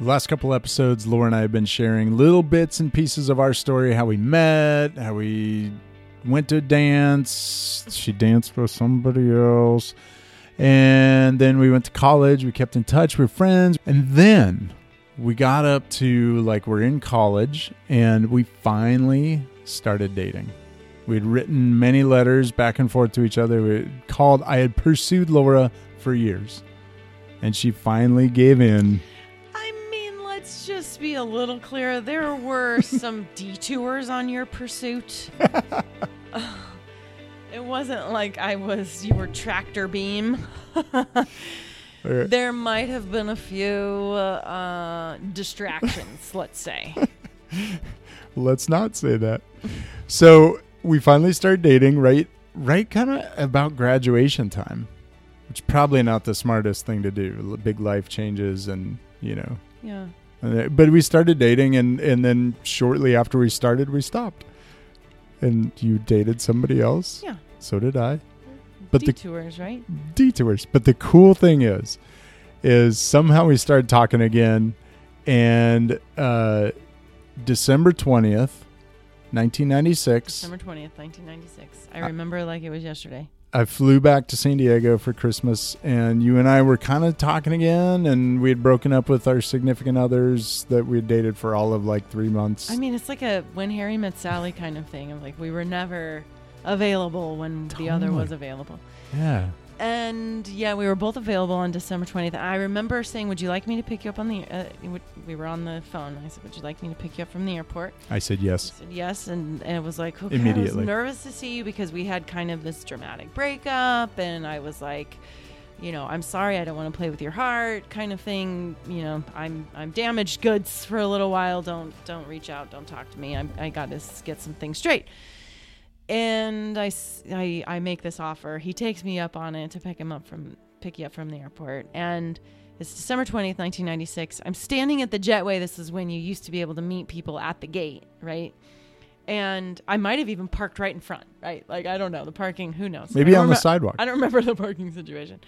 The last couple episodes, Laura and I have been sharing little bits and pieces of our story how we met, how we went to dance. She danced with somebody else. And then we went to college. We kept in touch. We were friends. And then we got up to like we're in college and we finally started dating. We'd written many letters back and forth to each other. We called, I had pursued Laura for years. And she finally gave in. I mean, let's just be a little clear. There were some detours on your pursuit. it wasn't like I was, you were tractor beam. there might have been a few uh, distractions, let's say. Let's not say that. So we finally start dating right right kind of about graduation time which probably not the smartest thing to do big life changes and you know yeah but we started dating and and then shortly after we started we stopped. And you dated somebody else? Yeah. So did i. But detours the, right? Detours. But the cool thing is is somehow we started talking again and uh december 20th 1996. December 20th, 1996. I remember like it was yesterday. I flew back to San Diego for Christmas, and you and I were kind of talking again, and we had broken up with our significant others that we had dated for all of like three months. I mean, it's like a when Harry met Sally kind of thing of like we were never available when totally. the other was available. Yeah and yeah, we were both available on December 20th. I remember saying, "Would you like me to pick you up on the?" Uh, we were on the phone. I said, "Would you like me to pick you up from the airport?" I said yes. I said yes, and, and it was like okay, immediately. I was nervous to see you because we had kind of this dramatic breakup, and I was like, you know, I'm sorry, I don't want to play with your heart, kind of thing. You know, I'm I'm damaged goods for a little while. Don't don't reach out. Don't talk to me. I'm, I got to get some things straight and I, I, I make this offer. He takes me up on it to pick him up from pick you up from the airport, and it's December twentieth, nineteen ninety six. I'm standing at the jetway. This is when you used to be able to meet people at the gate, right? And I might have even parked right in front, right? Like I don't know the parking. Who knows? Maybe on rem- the sidewalk. I don't remember the parking situation,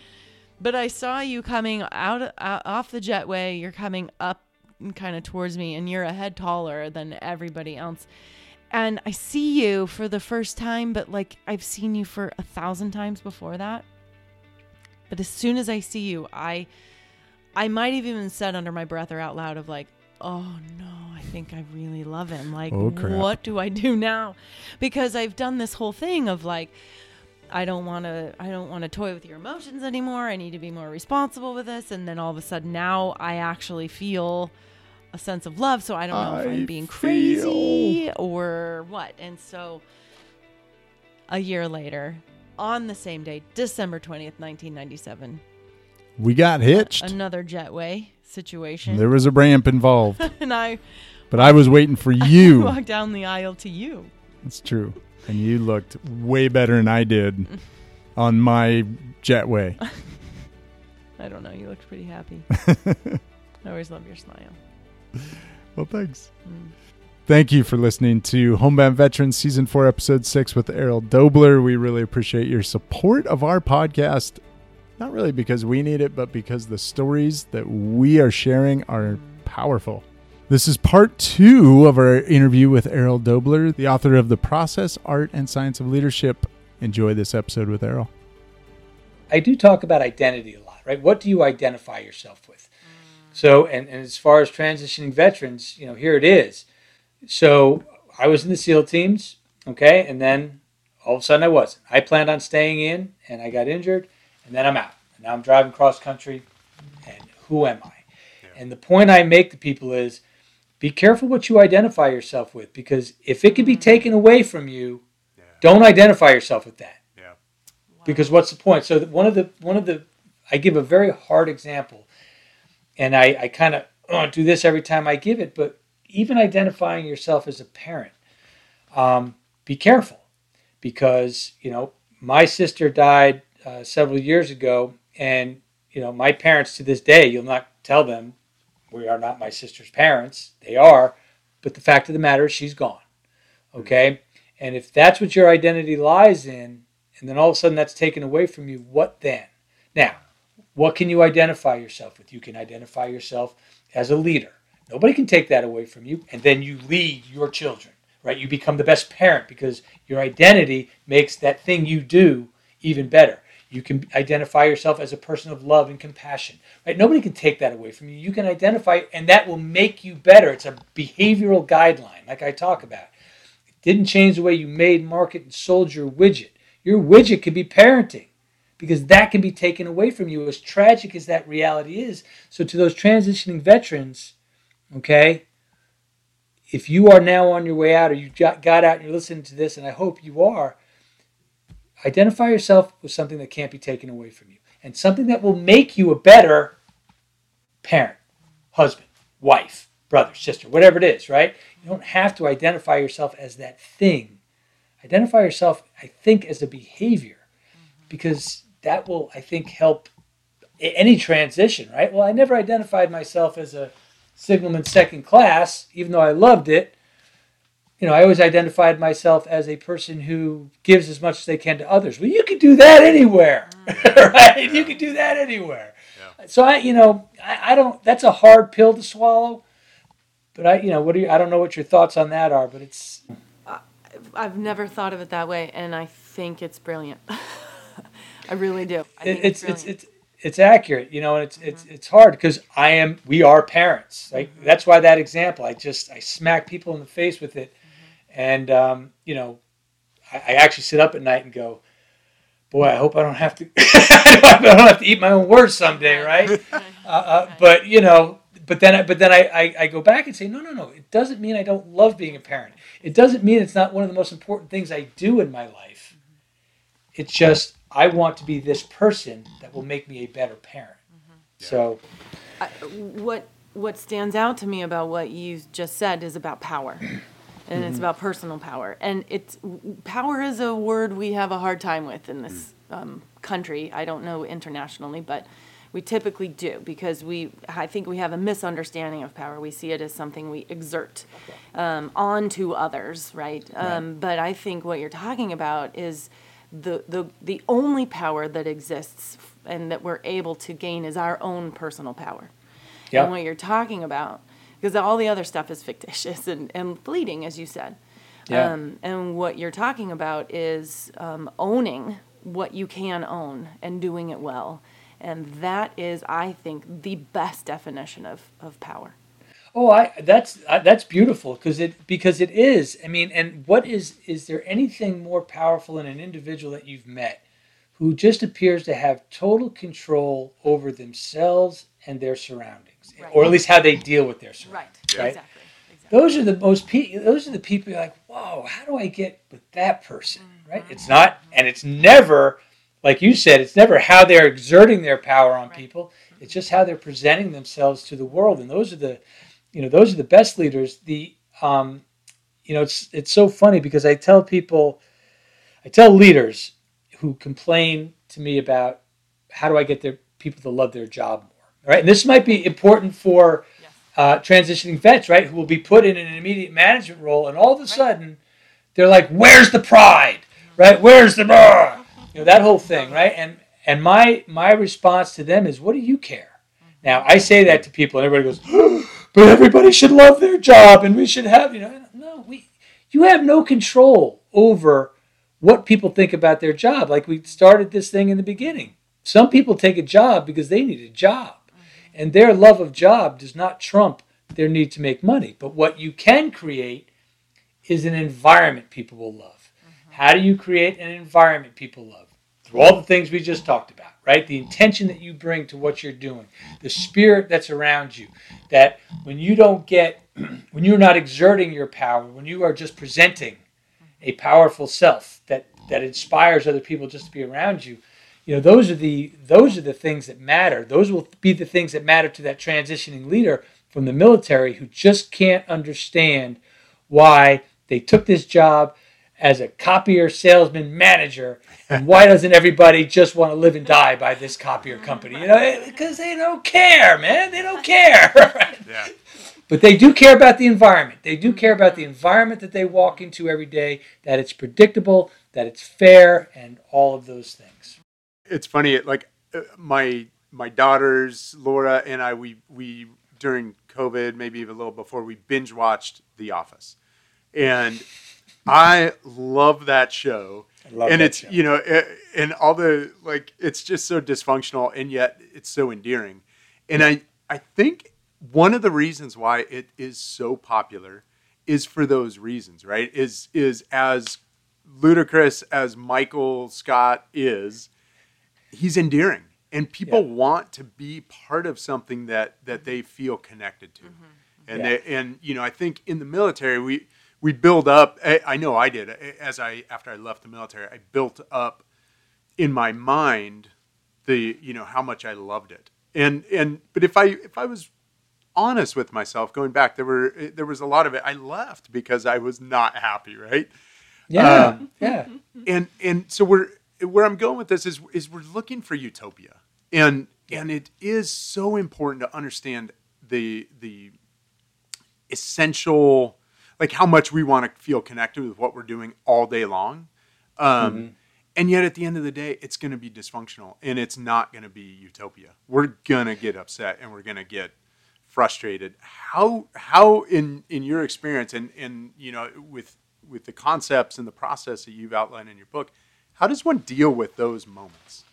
but I saw you coming out, out off the jetway. You're coming up, kind of towards me, and you're a head taller than everybody else and I see you for the first time, but like I've seen you for a thousand times before that. But as soon as I see you, I I might have even said under my breath or out loud of like, "Oh no, I think I really love him. Like, oh, what do I do now?" Because I've done this whole thing of like I don't want to I don't want to toy with your emotions anymore. I need to be more responsible with this and then all of a sudden now I actually feel a sense of love. So I don't know I if I'm being crazy or what. And so a year later, on the same day, December 20th, 1997, we got hitched. Another jetway situation. There was a ramp involved. and I But I was waiting for you. I walked down the aisle to you. That's true. And you looked way better than I did on my jetway. I don't know. You looked pretty happy. I always love your smile. well, thanks. Thank you for listening to Homebound Veterans Season 4, Episode 6 with Errol Doebler. We really appreciate your support of our podcast. Not really because we need it, but because the stories that we are sharing are powerful. This is part two of our interview with Errol Doebler, the author of The Process, Art, and Science of Leadership. Enjoy this episode with Errol. I do talk about identity a lot, right? What do you identify yourself with? So, and, and as far as transitioning veterans, you know, here it is. So I was in the SEAL teams, okay, and then all of a sudden I wasn't. I planned on staying in, and I got injured, and then I'm out. And now I'm driving cross country, and who am I? Yeah. And the point I make to people is, be careful what you identify yourself with, because if it can be mm. taken away from you, yeah. don't identify yourself with that. Yeah. Wow. Because what's the point? So one of the one of the I give a very hard example and I, I kind of oh, do this every time I give it, but even identifying yourself as a parent, um, be careful because, you know, my sister died uh, several years ago, and, you know, my parents to this day, you'll not tell them we are not my sister's parents. They are, but the fact of the matter is she's gone. Okay? And if that's what your identity lies in, and then all of a sudden that's taken away from you, what then? Now, what can you identify yourself with? You can identify yourself as a leader. Nobody can take that away from you. And then you lead your children, right? You become the best parent because your identity makes that thing you do even better. You can identify yourself as a person of love and compassion, right? Nobody can take that away from you. You can identify, and that will make you better. It's a behavioral guideline, like I talk about. It didn't change the way you made, market, and sold your widget. Your widget could be parenting because that can be taken away from you, as tragic as that reality is. So, to those transitioning veterans, okay, if you are now on your way out or you got, out and you're listening to this, and I hope you are, identify yourself with something that can't be taken away from you and something that will make you a better parent, husband, wife, brother, sister, whatever it is, right? You don't have to identify yourself as that thing. Identify yourself, I think, as a behavior mm-hmm. because that will, I think, help any transition, right? Well, I never identified myself as a signalman second class, even though I loved it. You know, I always identified myself as a person who gives as much as they can to others. Well, you can do that anywhere, mm. right? Yeah. You can do that anywhere. Yeah. So I, you know, I, I don't. That's a hard pill to swallow. But I, you know, what do you? I don't know what your thoughts on that are, but it's. I've never thought of it that way, and I think it's brilliant. I really do. I it's, it's, it's it's it's accurate, you know, and it's mm-hmm. it's it's hard because I am we are parents. Like mm-hmm. that's why that example I just I smack people in the face with it, mm-hmm. and um, you know, I, I, actually sit up at night and go, boy, I hope I don't have to I don't have to eat my own words someday, right? uh, uh, but you know, but then I, but then I, I I go back and say, no, no, no. It doesn't mean I don't love being a parent. It doesn't mean it's not one of the most important things I do in my life. It's just I want to be this person that will make me a better parent. Mm-hmm. So, I, what what stands out to me about what you just said is about power. And it's mm-hmm. about personal power, and it's power is a word we have a hard time with in this mm. um, country. I don't know internationally, but we typically do because we I think we have a misunderstanding of power. We see it as something we exert um, onto others, right? Um, right? But I think what you're talking about is the, the, the only power that exists and that we're able to gain is our own personal power. Yep. And what you're talking about, because all the other stuff is fictitious and, and fleeting, as you said. Yeah. Um, and what you're talking about is um, owning what you can own and doing it well. And that is, I think, the best definition of, of power. Oh, I that's that's beautiful because it because it is. I mean, and what is is there anything more powerful in an individual that you've met who just appears to have total control over themselves and their surroundings, right. or at least how they deal with their surroundings. Right. right? Exactly. exactly. Those are the most. Pe- those are the people you're like, whoa, how do I get with that person? Mm-hmm. Right? It's not, and it's never, like you said, it's never how they're exerting their power on right. people. It's just how they're presenting themselves to the world, and those are the you know those are the best leaders. The um, you know it's it's so funny because i tell people i tell leaders who complain to me about how do i get their people to love their job more right? And this might be important for uh, transitioning vets right who will be put in an immediate management role and all of a sudden they're like where's the pride? Right? Where's the you know that whole thing right? And and my my response to them is what do you care? Now i say that to people and everybody goes but everybody should love their job and we should have, you know, no, we, you have no control over what people think about their job. Like we started this thing in the beginning. Some people take a job because they need a job, and their love of job does not trump their need to make money. But what you can create is an environment people will love. Mm-hmm. How do you create an environment people love? Through all the things we just talked about right? The intention that you bring to what you're doing, the spirit that's around you. That when you don't get, when you're not exerting your power, when you are just presenting a powerful self that that inspires other people just to be around you, you know, those are the those are the things that matter. Those will be the things that matter to that transitioning leader from the military who just can't understand why they took this job as a copier salesman manager and why doesn't everybody just want to live and die by this copier company? You know because they don't care man they don't care yeah. but they do care about the environment. They do care about the environment that they walk into every day that it's predictable that it's fair and all of those things. It's funny like uh, my my daughters Laura and I we we during COVID maybe even a little before we binge watched The Office, and I love that show. love and that it's show. you know it, and all the like it's just so dysfunctional and yet it's so endearing and i i think one of the reasons why it is so popular is for those reasons right is is as ludicrous as michael scott is he's endearing and people Yeah. want to be part of something that that they feel connected to mm-hmm. and Yeah. they, and you know i think in the military we we build up I, I know i did eh, as i after i left the military i built up in my mind the you know how much i loved it. And and but if i if i was honest with myself going back there were eh, there was a lot of it. I left because i was not happy right? Yeah, Um, yeah, and and so we're where I'm going with this is is we're looking for utopia, and and it is so important to understand the the essential like how much we want to feel connected with what we're doing all day long. Um, And yet, at the end of the day, it's going to be dysfunctional, and it's not going to be utopia. We're gonna get upset, and we're gonna get frustrated. How how in in your experience, and and you know with with the concepts and the process that you've outlined in your book, how does one deal with those moments?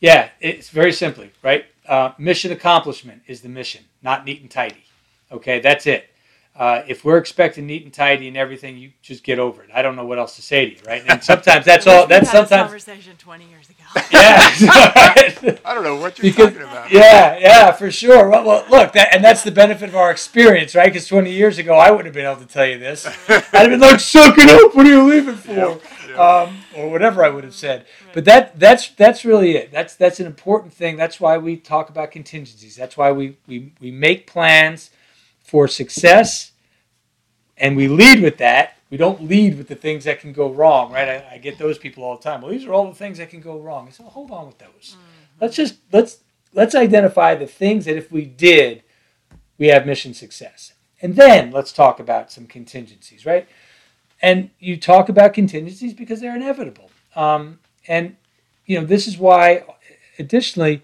yeah. It's very simply right. Uh, mission accomplishment is the mission, not neat and tidy. Okay, that's it. Uh, if we're expecting neat and tidy and everything, you just get over it. I don't know what else to say to you, right? And sometimes that's all. That's we this sometimes. conversation 20 years ago. Yeah. I don't know what you're Because- talking about. Yeah, yeah, for sure. Well, well look, that, and that's the benefit of our experience, right? Because 20 years ago, I wouldn't have been able to tell you this. I'd have been like, "Suck it up! What are you leaving for?" Um, or whatever I would have said. But that that's that's really it. That's that's an important thing. That's why we talk about contingencies. That's why we we, we make plans for success, and we lead with that. We don't lead with the things that can go wrong, right? I, I get those people all the time. Well, these are all the things that can go wrong. I said, well, hold on with those. Let's just let's let's identify the things that if we did, we have mission success, and then let's talk about some contingencies, right? And you talk about contingencies because they're inevitable. Um, and you know this is why, additionally,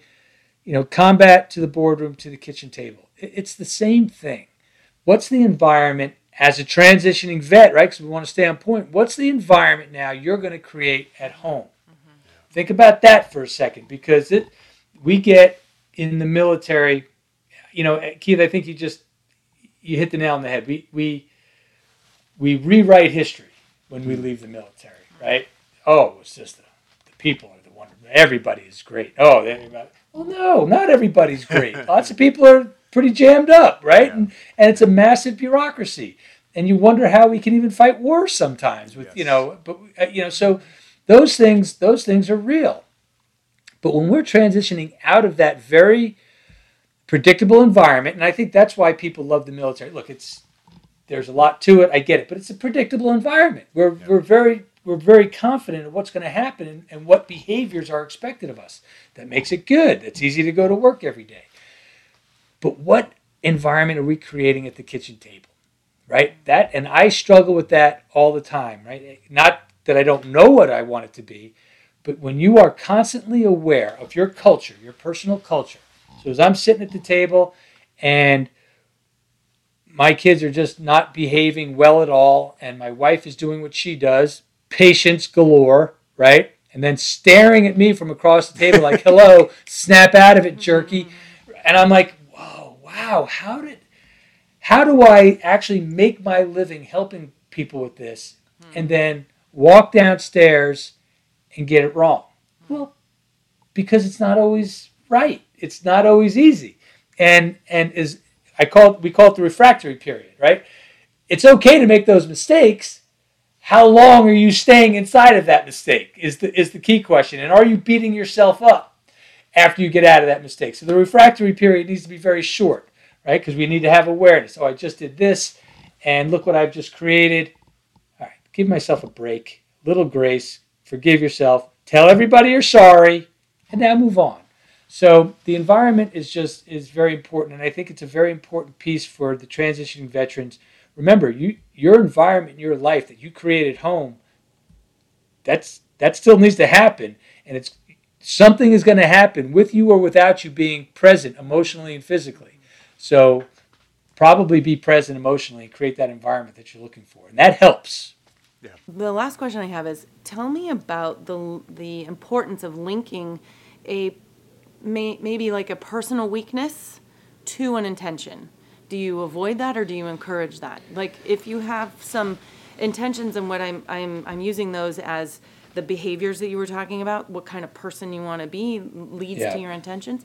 you know, combat to the boardroom to the kitchen table. It's the same thing. What's the environment as a transitioning vet, right? Because we want to stay on point. What's the environment now you're going to create at home? Mm-hmm. Think about that for a second, because it we get in the military. You know, eh, Keith, I think you just you hit the nail on the head. We we we rewrite history when we leave the military, right? Oh, it's just the, the people are the one. Everybody is great. Oh, everybody. Well, no, not everybody's great. Lots of people are pretty jammed up, right? And, and it's a massive bureaucracy. And you wonder how we can even fight wars sometimes with, you know, but, uh, you know, so those things, those things are real. But when we're transitioning out of that very predictable environment, and I think that's why people love the military. Look, it's there's a lot to it. I get it, but it's a predictable environment. We're we're very we're very confident of what's going to happen and, and what behaviors are expected of us. That makes it good. It's easy to go to work every day. But what environment are we creating at the kitchen table? Right? That and I struggle with that all the time, right? Not that I don't know what I want it to be, but when you are constantly aware of your culture, your personal culture. So as I'm sitting at the table and my kids are just not behaving well at all, and my wife is doing what she does, patience galore, right? And then staring at me from across the table like, hello, snap out of it, jerky. And I'm like, wow, how did how do I actually make my living helping people with this hmm. and then walk downstairs and get it wrong? Hmm. Well, because it's not always right. It's not always easy. And and is I call it, we call it the refractory period, right? It's okay to make those mistakes. How long are you staying inside of that mistake is the is the key question. And are you beating yourself up after you get out of that mistake? So the refractory period needs to be very short, right? Because we need to have awareness. Oh, I just did this, and look what I've just created. All right, give myself a break, little grace, forgive yourself, tell everybody you're sorry, and now move on. So the environment is just is very important, and I think it's a very important piece for the transitioning veterans. Remember, you your environment your life that you create at home. That's that still needs to happen, and it's something is going to happen with you or without you being present emotionally and physically. So probably be present emotionally and create that environment that you're looking for. And that helps. Yeah. The last question I have is tell me about the the importance of linking a may, maybe like a personal weakness to an intention. Do you avoid that or do you encourage that? Like if you have some intentions and what I'm I'm I'm using those as the behaviors that you were talking about, what kind of person you want to be leads Yeah. to your intentions.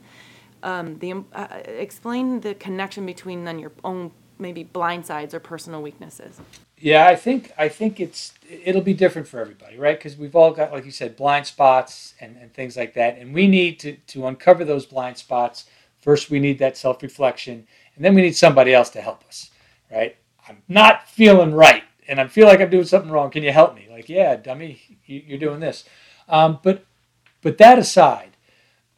Um, the um, uh, explain the connection between then your own maybe blind sides or personal weaknesses. Yeah, I think I think it's it'll be different for everybody, right? Because we've all got, like you said, blind spots and, and things like that, and we need to to uncover those blind spots. First, we need that self reflection, and then we need somebody else to help us, right? I'm not feeling right, and I feel like I'm doing something wrong. Can you help me? Like, yeah, dummy, you, you're doing this. Um, but but that aside,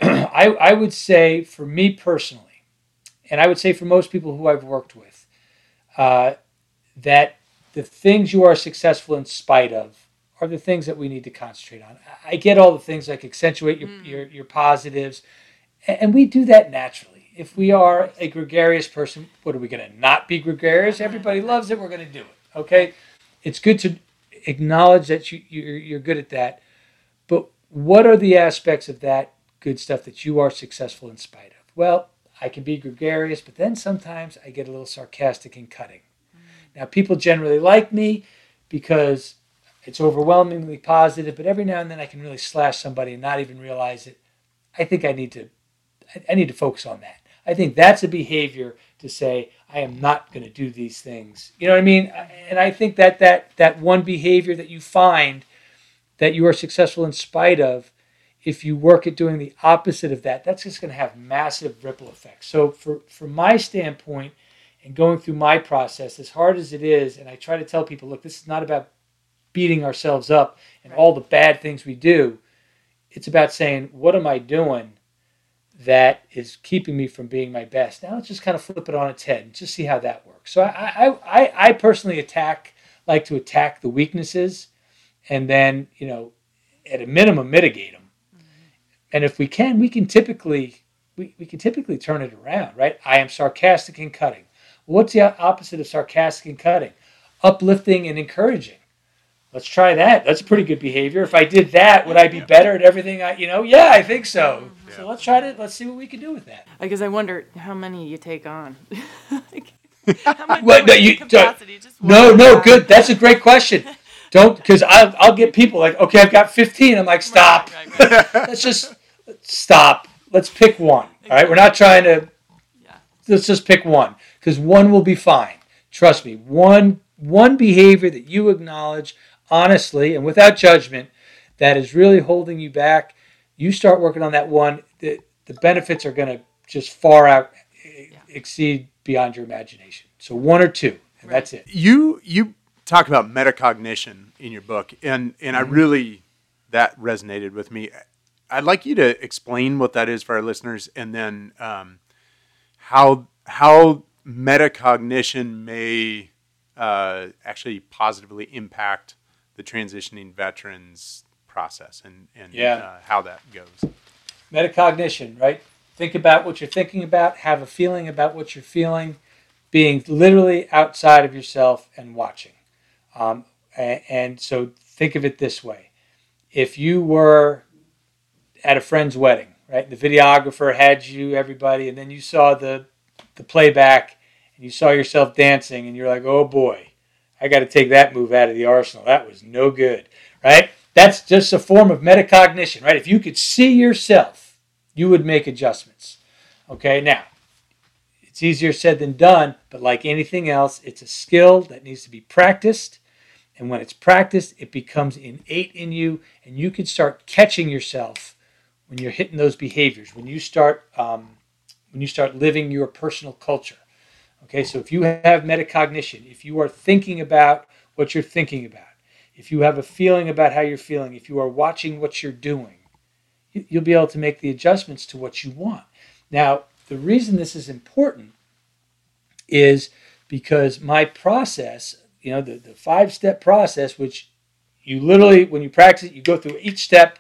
I I would say for me personally, and I would say for most people who I've worked with, uh, that the things you are successful in spite of are the things that we need to concentrate on. I get all the things like accentuate your, your, your positives, and we do that naturally. If we are a gregarious person, what are we going to not be gregarious? Everybody loves it. We're going to do it. Okay, it's good to acknowledge that you, you're, you're good at that, but what are the aspects of that good stuff that you are successful in spite of? Well, I can be gregarious, but then sometimes I get a little sarcastic and cutting. Mm. Now, people generally like me because it's overwhelmingly positive, but every now and then I can really slash somebody and not even realize it. I think I need to, I- I need to focus on that. I think that's a behavior to say I am not going to do these things. You know what I mean? And I think that that that one behavior that you find that you are successful in spite of, if you work at doing the opposite of that, that's just going to have massive ripple effects. So, for from my standpoint, and going through my process, as hard as it is, and I try to tell people, look, this is not about beating ourselves up and all the bad things we do. It's about saying, what am I doing that is keeping me from being my best? Now let's just kind of flip it on its head and just see how that works. So I, I, I, personally attack, like to attack the weaknesses, and then you know, at a minimum, mitigate them. And if we can, we can typically we, we can typically turn it around, right? I am sarcastic and cutting. What's the opposite of sarcastic and cutting? Uplifting and encouraging. Let's try that. That's pretty good behavior. If I did that, would I be better at everything I, you know? Yeah, I think so. Mm-hmm. So let's try to let's see what we can do with that. I guess I wonder how many you take on. Like, how much Well, no, you- capacity? Just No, one? no, good. That's a great question. Don't because I'll I'll get people like, okay, I've got 15. I'm like, stop. Right, right, right. let's just stop. Let's pick one. All right, we're not trying to. Yeah. Let's just pick one because one will be fine. Trust me. One one behavior that you acknowledge honestly and without judgment that is really holding you back. You start working on that one. The the benefits are going to just far out exceed beyond your imagination. So one or two, and that's it. you you talk about metacognition in your book and and I mm-hmm. really that resonated with me. I'd like you to explain what that is for our listeners and then um, how how metacognition may uh, actually positively impact the transitioning veterans process and and Yeah. uh, how that goes. metacognition, right? Think about what you're thinking about, have a feeling about what you're feeling, being literally outside of yourself and watching. Um, a- and so think of it this way if you were at a friend's wedding, right? The videographer had you, everybody, and then you saw the, the playback and you saw yourself dancing and you're like, oh boy, I got to take that move out of the arsenal. That was no good, right? That's just a form of metacognition, right? If you could see yourself, you would make adjustments. Okay, now, it's easier said than done, but like anything else, it's a skill that needs to be practiced. And when it's practiced, it becomes innate in you, and you can start catching yourself when you're hitting those behaviors. When you start, um, when you start living your personal culture. Okay, so if you have metacognition, if you are thinking about what you're thinking about, if you have a feeling about how you're feeling, if you are watching what you're doing, you- you'll be able to make the adjustments to what you want. Now, the reason this is important is because my process, you know, the, the five step process, which you literally, when you practice it, you go through each step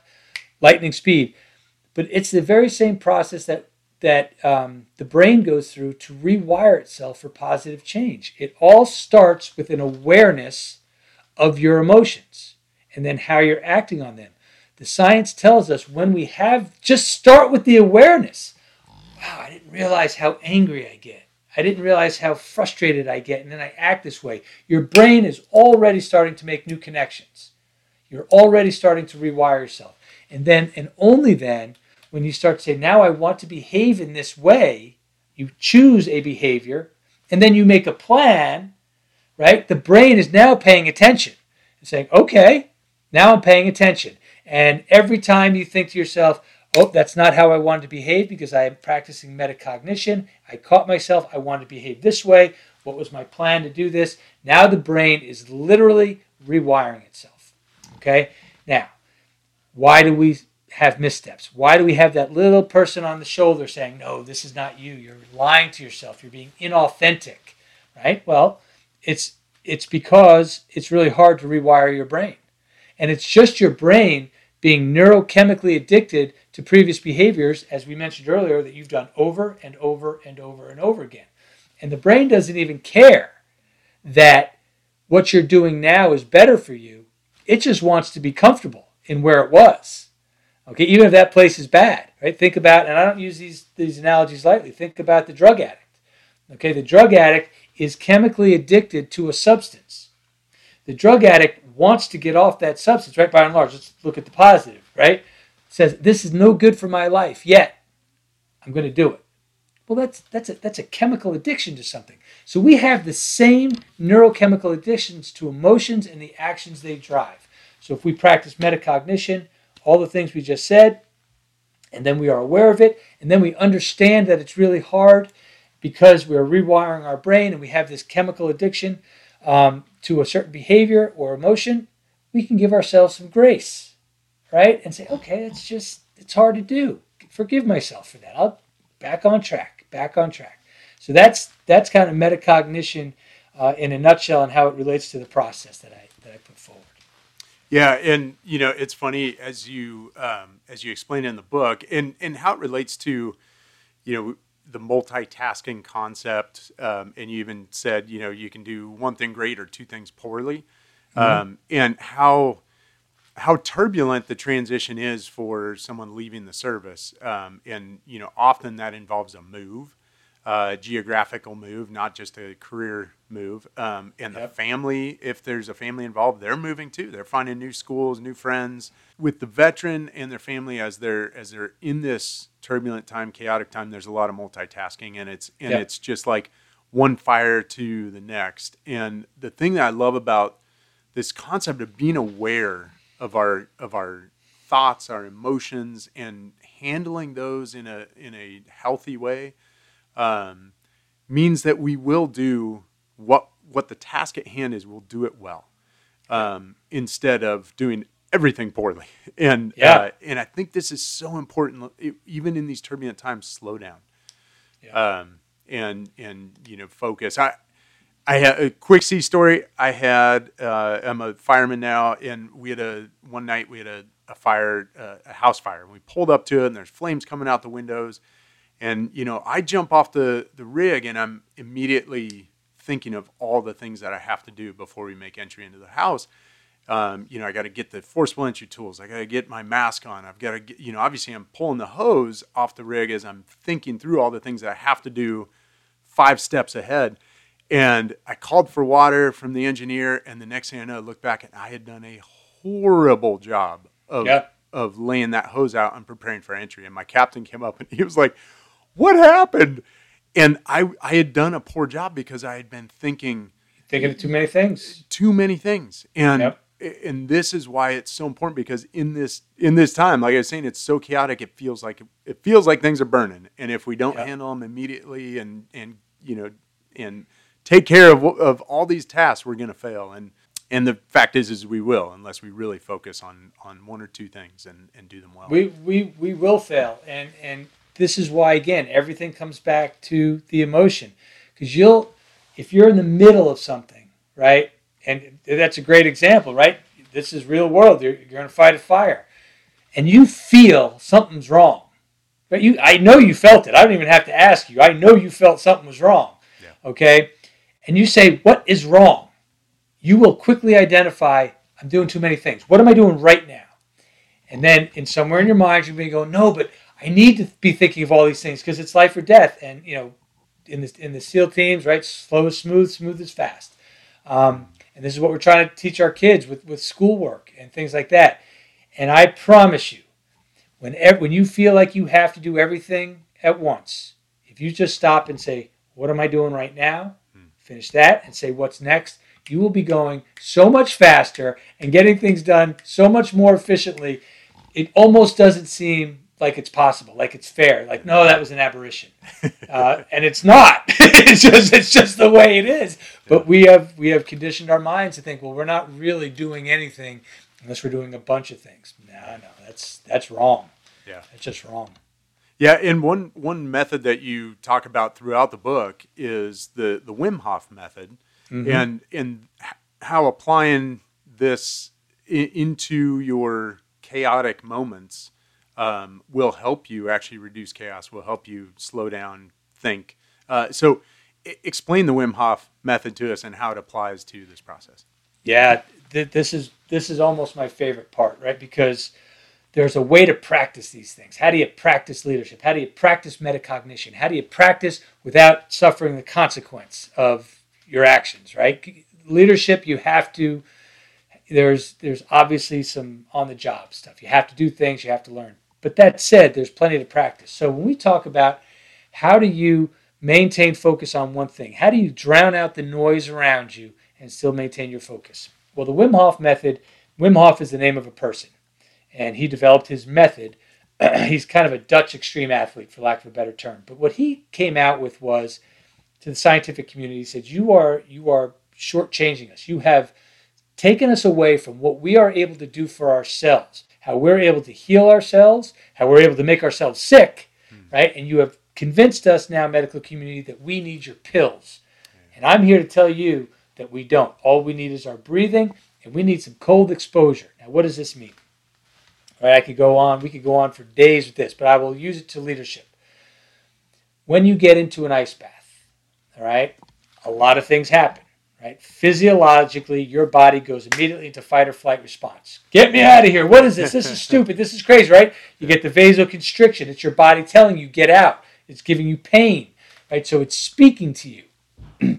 lightning speed. But it's the very same process that that um, the brain goes through to rewire itself for positive change. It all starts with an awareness of your emotions and then how you're acting on them. The science tells us when we have, just start with the awareness. Wow, I didn't realize how angry I get. I didn't realize how frustrated I get, and then I act this way. Your brain is already starting to make new connections. You're already starting to rewire yourself. And then, and only then, when you start to say, now I want to behave in this way, you choose a behavior, and then you make a plan, right? The brain is now paying attention and saying, okay, now I'm paying attention. And every time you think to yourself, oh, that's not how I wanted to behave because I am practicing metacognition, I caught myself, I wanted to behave this way. What was my plan to do this? Now the brain is literally rewiring itself. Okay? Now, why do we have missteps? Why do we have that little person on the shoulder saying, no, this is not you? You're lying to yourself. You're being inauthentic, right? Well, it's it's because it's really hard to rewire your brain. And it's just your brain being neurochemically addicted to previous behaviors, as we mentioned earlier, that you've done over and over and over and over again. And the brain doesn't even care that what you're doing now is better for you. It just wants to be comfortable in where it was. Okay, even if that place is bad, right? Think about, and I don't use these, these analogies lightly, think about the drug addict. Okay, the drug addict is chemically addicted to a substance. The drug addict wants to get off that substance, right? By and large, let's look at the positive, right? says, This is no good for my life, yet I'm going to do it. Well, that's, that's, a, that's a chemical addiction to something. So we have the same neurochemical addictions to emotions and the actions they drive. So if we practice metacognition, all the things we just said, and then we are aware of it, and then we understand that it's really hard because we're rewiring our brain and we have this chemical addiction um, to a certain behavior or emotion, we can give ourselves some grace, right? And say, okay, it's just, it's hard to do. Forgive myself for that. I'll back on track, back on track. So that's that's kind of metacognition uh, in a nutshell and how it relates to the process that I that I put forward. Yeah, and you know it's funny as you um, as you explain in the book, and and how it relates to, you know, the multitasking concept, um, and you even said you know you can do one thing great or two things poorly, mm-hmm. um, and how how turbulent the transition is for someone leaving the service, um, and you know often that involves a move, uh, geographical move, not just a career move. Um, and yep. the family, if there's a family involved, they're moving too. They're finding new schools, new friends. With the veteran and their family, as they're as they're in this turbulent time, chaotic time, there's a lot of multitasking, and it's and yep. it's just like one fire to the next. And the thing that I love about this concept of being aware of our of our thoughts, our emotions, and handling those in a in a healthy way um, means that we will do what what the task at hand is. We'll do it well um, instead of doing everything poorly. And yeah. Uh, and I think this is so important, even in these turbulent times. Slow down, yeah. um, and and you know focus. I I had a quick C story. I had uh, I'm a fireman now, and we had a one night we had a, a fire, uh, a house fire. And we pulled up to it, and there's flames coming out the windows. And you know, I jump off the the rig and I'm immediately thinking of all the things that I have to do before we make entry into the house. Um, you know, I got to get the forcible entry tools. I got to get my mask on. I've got to get, you know, obviously I'm pulling the hose off the rig as I'm thinking through all the things that I have to do five steps ahead. And I called for water from the engineer, and the next thing I know, I looked back and I had done a horrible job of of laying that hose out and preparing for entry. And my captain came up and he was like, what happened? And I, I had done a poor job because I had been thinking, thinking of too many things, too many things. And, yep. and this is why it's so important because in this, in this time, like I was saying, it's so chaotic. It feels like, it feels like things are burning. And if we don't yep. handle them immediately and, and, you know, and take care of, of all these tasks, we're going to fail. And, and the fact is, is we will unless we really focus on on one or two things and, and do them well. We we we will fail, and and this is why again everything comes back to the emotion because you'll if you're in the middle of something right and that's a great example right this is real world you're, you're going to fight a fire and you feel something's wrong, but you I know you felt it. I don't even have to ask you. I know you felt something was wrong. Yeah. Okay? And you say, What is wrong? You will quickly identify, I'm doing too many things. What am I doing right now? And then in somewhere in your mind, you're going to go, No, but I need to be thinking of all these things because it's life or death. And, you know, in the, in the SEAL teams, right? Slow is smooth, smooth is fast. Um, and this is what we're trying to teach our kids with, with schoolwork and things like that. And I promise you, when, when you feel like you have to do everything at once, if you just stop and say, What am I doing right now? Finish that and say, What's next? You will be going so much faster and getting things done so much more efficiently. It almost doesn't seem like it's possible, like it's fair. Like, no, that was an aberration, uh, and it's not. it's just it's just the way it is. But we have we have conditioned our minds to think, well, we're not really doing anything unless we're doing a bunch of things. No, no, that's that's wrong. Yeah. That's just wrong. Yeah, and one one method that you talk about throughout the book is the the Wim Hof method, and and how applying this i- into your chaotic moments um, will help you actually reduce chaos. Will help you slow down, think. Uh, so, I- explain the Wim Hof method to us and how it applies to this process. Yeah, th- this is this is almost my favorite part, right? Because there's a way to practice these things. How do you practice leadership? How do you practice metacognition? How do you practice without suffering the consequence of your actions, right? Leadership, you have to there's there's obviously some on the job stuff. You have to do things, you have to learn. But that said, there's plenty to practice. So when we talk about how do you maintain focus on one thing? How do you drown out the noise around you and still maintain your focus? Well, the Wim Hof method, Wim Hof is the name of a person, and he developed his method. He's kind of a Dutch extreme athlete, for lack of a better term. But what he came out with was to the scientific community, he said, You are you are shortchanging us. You have taken us away from what we are able to do for ourselves, how we're able to heal ourselves, how we're able to make ourselves sick, hmm. right? And you have convinced us now, medical community, that we need your pills. And I'm here to tell you that we don't. All we need is our breathing, and we need some cold exposure. Now, what does this mean? All right, I could go on. We could go on for days with this, but I will use it to leadership. When you get into an ice bath, all right, a lot of things happen, right? Physiologically, your body goes immediately into fight or flight response. Get me out of here. What is this? This is stupid. This is crazy, right? You get the vasoconstriction. It's your body telling you, get out. It's giving you pain, right? So it's speaking to you.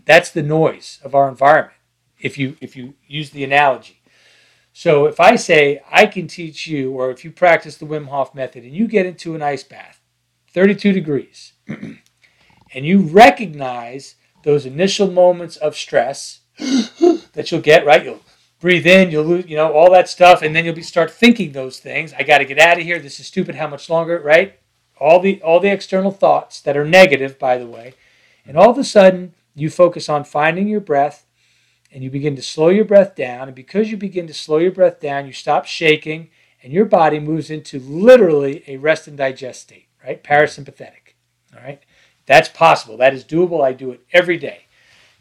That's the noise of our environment. If you if you use the analogy. So if I say I can teach you, or if you practice the Wim Hof method and you get into an ice bath, 32 degrees, and you recognize those initial moments of stress that you'll get, right? You'll breathe in, you'll lose, you know, all that stuff, and then you'll be start thinking those things. I got to get out of here. This is stupid. How much longer, right? All the all the external thoughts that are negative, by the way, and all of a sudden you focus on finding your breath and you begin to slow your breath down. And because you begin to slow your breath down, you stop shaking and your body moves into literally a rest and digest state, right? Parasympathetic. All right. That's possible. That is doable. I do it every day.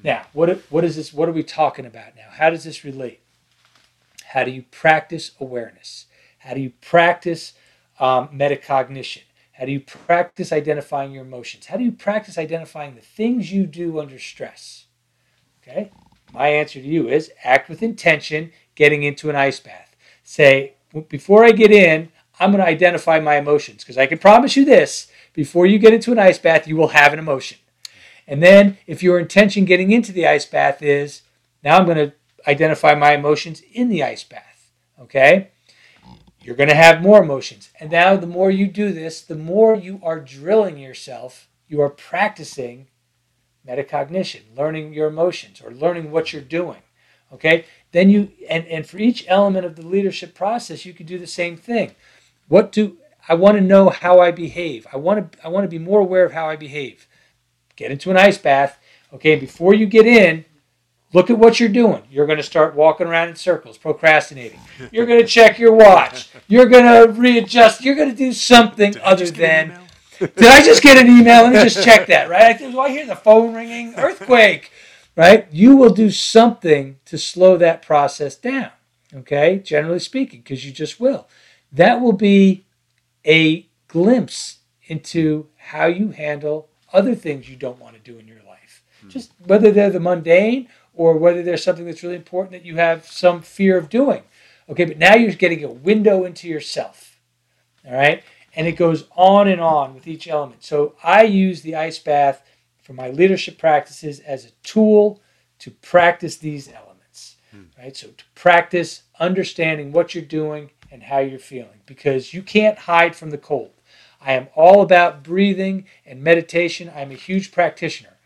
Now, what, what is this? What are we talking about now? How does this relate? How do you practice awareness? How do you practice um, metacognition? How do you practice identifying your emotions? How do you practice identifying the things you do under stress? Okay. My answer to you is act with intention getting into an ice bath. Say, before I get in, I'm going to identify my emotions because I can promise you this before you get into an ice bath, you will have an emotion. And then if your intention getting into the ice bath is, now I'm going to identify my emotions in the ice bath. Okay? You're going to have more emotions. And now the more you do this, the more you are drilling yourself, you are practicing metacognition, learning your emotions or learning what you're doing. Okay? Then you and, and for each element of the leadership process, you can do the same thing. What do I want to know how I behave? I want to I want to be more aware of how I behave. Get into an ice bath. Okay, before you get in, look at what you're doing. You're going to start walking around in circles, procrastinating. You're going to check your watch. You're going to readjust. You're going to do something Did other just get an than did I just get an email? Let me just check that, right? I do I hear the phone ringing? Earthquake, right? You will do something to slow that process down, okay? Generally speaking, because you just will. that will be a glimpse into how you handle other things you don't want to do in your life. Hmm. Just whether they're the mundane or whether there's something that's really important that you have some fear of doing. Okay, but now you're getting a window into yourself. All right, and it goes on and on with each element. So I use the ice bath for my leadership practices as a tool to practice these elements. Hmm. Right, so to practice understanding what you're doing and how you're feeling because you can't hide from the cold. I am all about breathing and meditation. I'm a huge practitioner.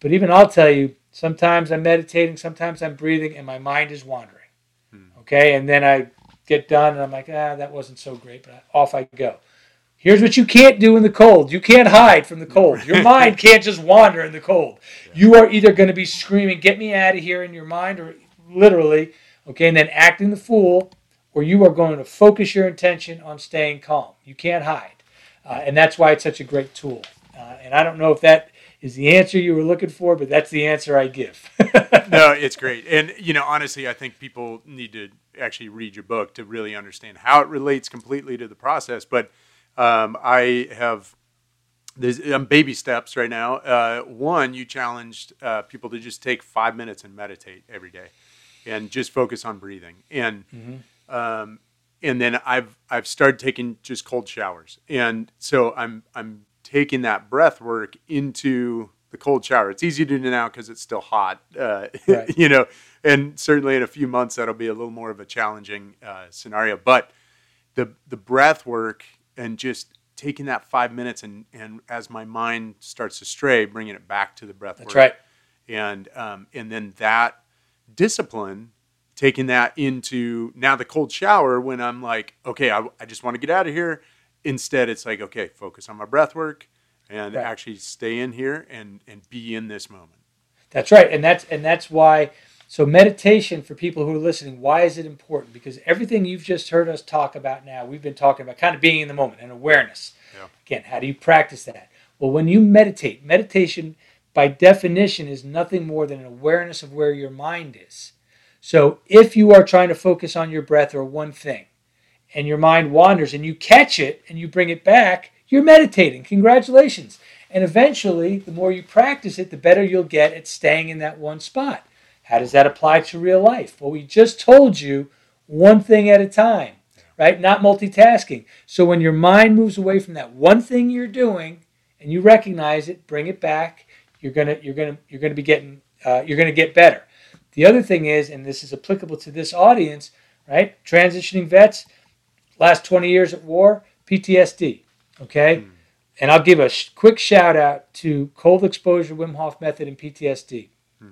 But even I'll tell you, sometimes I'm meditating, sometimes I'm breathing, and my mind is wandering. Okay, and then I get done and I'm like, ah, that wasn't so great, but off I go. Here's what you can't do in the cold. You can't hide from the cold. Your mind can't just wander in the cold. You are either going to be screaming, get me out of here in your mind, or literally, okay, and then acting the fool, or you are going to focus your intention on staying calm. You can't hide. Uh, and that's why it's such a great tool. Uh, and I don't know if that is the answer you were looking for, but that's the answer I give. no, it's great. And, you know, honestly, I think people need to actually read your book to really understand how it relates completely to the process. But um, I have there's um, baby steps right now. Uh, one, you challenged uh, people to just take five minutes and meditate every day, and just focus on breathing. And um, and then I've I've started taking just cold showers, and so I'm I'm taking that breath work into the cold shower. It's easy to do now because it's still hot, uh, Right. you know, and certainly in a few months that'll be a little more of a challenging uh, scenario. But the the breath work and just taking that five minutes and and as my mind starts to stray, bringing it back to the breath That's work right. and um, and then that discipline taking that into now the cold shower when i'm like okay i, I just want to get out of here instead it's like okay focus on my breath work and Right. actually stay in here and and be in this moment That's right, and that's and that's why. So meditation for people who are listening, why is it important? Because everything you've just heard us talk about now, we've been talking about kind of being in the moment and awareness. Yeah. Again, how do you practice that? Well, when you meditate, meditation by definition is nothing more than an awareness of where your mind is. So if you are trying to focus on your breath or one thing, and your mind wanders and you catch it and you bring it back, you're meditating. Congratulations. And eventually, the more you practice it, the better you'll get at staying in that one spot. How does that apply to real life? Well, we just told you one thing at a time, right? Not multitasking. So when your mind moves away from that one thing you're doing and you recognize it, bring it back, you're gonna you're gonna you're gonna be getting uh, you're gonna get better. The other thing is, and this is applicable to this audience, right? Transitioning vets, last 20 years at war, PTSD. Okay, hmm. and I'll give a sh- quick shout out to cold exposure Wim Hof method and PTSD. Hmm.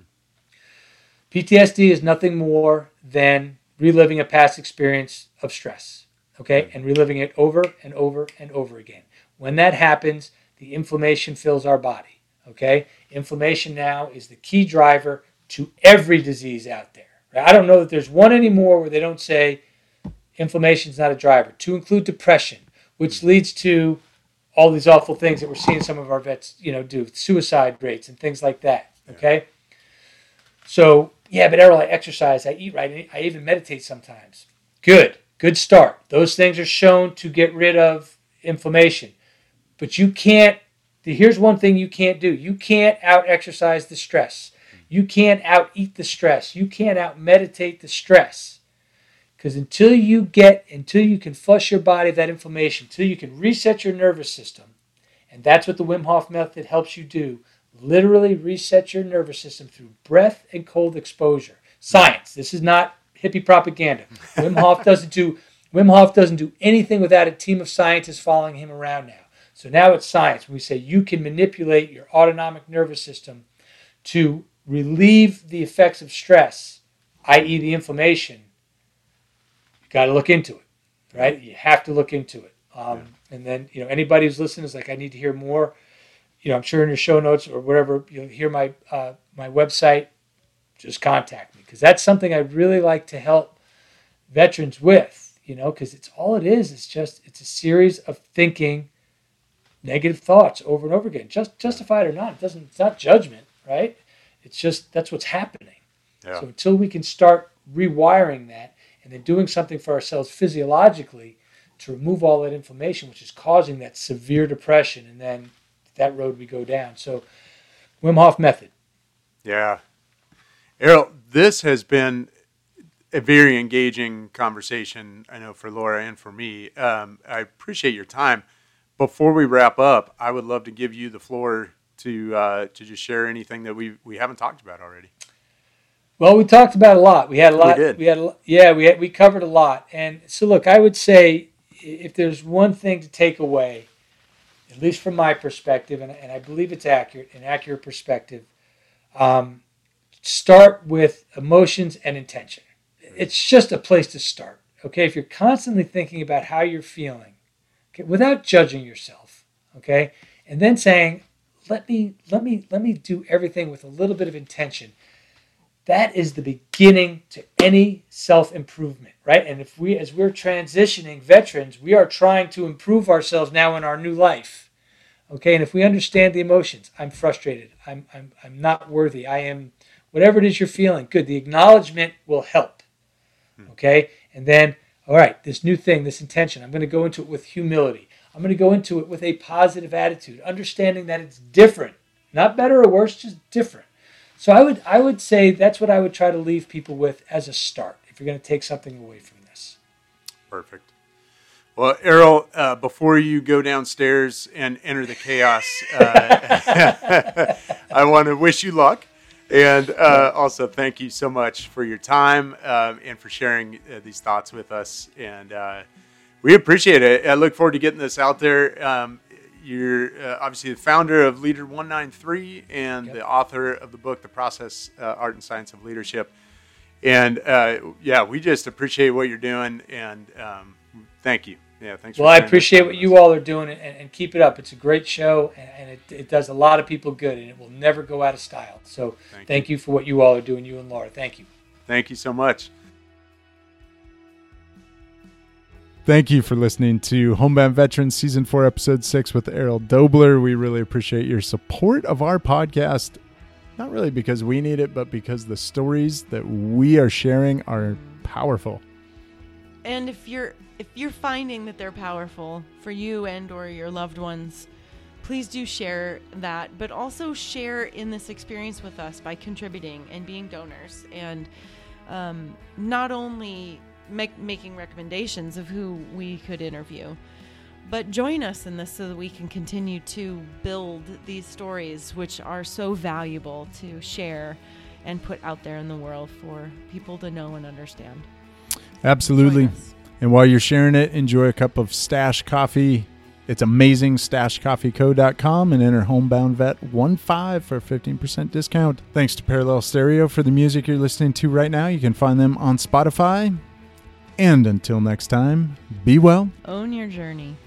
PTSD is nothing more than reliving a past experience of stress. Okay, hmm. and reliving it over and over and over again. When that happens, the inflammation fills our body. Okay, inflammation now is the key driver to every disease out there. I don't know that there's one anymore where they don't say inflammation is not a driver. To include depression, which mm-hmm. leads to all these awful things that we're seeing some of our vets, you know, do suicide rates and things like that. Okay, so yeah, but Errol, I exercise, I eat right, I even meditate sometimes. Good, good start. Those things are shown to get rid of inflammation, but you can't. Here's one thing you can't do: you can't out exercise the stress. You can't out eat the stress. You can't out meditate the stress. Because until you get, until you can flush your body of that inflammation, until you can reset your nervous system, and that's what the Wim Hof method helps you do literally reset your nervous system through breath and cold exposure. Science. This is not hippie propaganda. Wim Hof doesn't do Wim Hof doesn't do anything without a team of scientists following him around now. So now it's science. We say you can manipulate your autonomic nervous system to relieve the effects of stress, i.e., the inflammation. You got to look into it, right? You have to look into it. Um, And then, you know, anybody who's listening is like, I need to hear more. You know, I'm sure in your show notes or whatever, you'll hear my uh, my website. Just contact me because that's something I'd really like to help veterans with. You know, because it's all it is. It's just it's a series of thinking negative thoughts over and over again, just justified or not. It doesn't. It's not judgment, right? It's just that's what's happening. Yeah. So until we can start rewiring that and then doing something for ourselves physiologically to remove all that inflammation, which is causing that severe depression, and then that road we go down. So, Wim Hof method. Yeah. Errol, this has been a very engaging conversation, I know, for Laura and for me. Um, I appreciate your time. Before we wrap up, I would love to give you the floor to uh, to just share anything that we we haven't talked about already. Well, we talked about a lot. We had a lot. We did. We had, a, yeah, we had, we covered a lot. And so, look, I would say if there's one thing to take away, at least from my perspective, and, and I believe it's accurate, an accurate perspective, um, start with emotions and intention. It's just a place to start. Okay, if you're constantly thinking about how you're feeling, okay, without judging yourself, okay, and then saying, let me let me let me do everything with a little bit of intention that is the beginning to any self improvement, right? And if we, as we're transitioning veterans, we are trying to improve ourselves now in our new life. Okay, and if we understand the emotions, I'm frustrated, I'm, I'm, I'm not worthy, I am, whatever it is you're feeling, good. The acknowledgement will help. Hmm. Okay, and then, all right, this new thing, this intention, I'm going to go into it with humility. I'm going to go into it with a positive attitude, understanding that it's different, not better or worse, just different. So I would I would say that's what I would try to leave people with as a start if you're going to take something away from this. Perfect. Well, Errol, uh, before you go downstairs and enter the chaos, uh, I want to wish you luck. And uh, also, thank you so much for your time um, and for sharing uh, these thoughts with us. And uh, we appreciate it. I look forward to getting this out there. Um, you're uh, obviously the founder of Leader 193 and Yep. the author of the book, The Process, uh, Art and Science of Leadership. And uh, yeah, we just appreciate what you're doing. And um, thank you. Yeah, thanks. for Well, I appreciate what you us. all are doing and, and keep it up. It's a great show and, and it, it does a lot of people good and it will never go out of style. So Thank thank, you. for what you all are doing, you and Laura. Thank you. Thank you so much. Thank you for listening to Homebound Veterans Season 4, Episode 6 with Errol Doebler. We really appreciate your support of our podcast. Not really because we need it, but because the stories that we are sharing are powerful. And if you're if you're finding that they're powerful for you and or your loved ones, please do share that, but also share in this experience with us by contributing and being donors and um, not only make, making recommendations of who we could interview, but join us in this so that we can continue to build these stories, which are so valuable to share and put out there in the world for people to know and understand. Absolutely. And while you're sharing it, enjoy a cup of Stash Coffee. It's amazing. StashCoffeeCo.com and enter Homebound HomeboundVet15 for a 15% discount. Thanks to Parallel Stereo for the music you're listening to right now. You can find them on Spotify. And until next time, be well. Own your journey.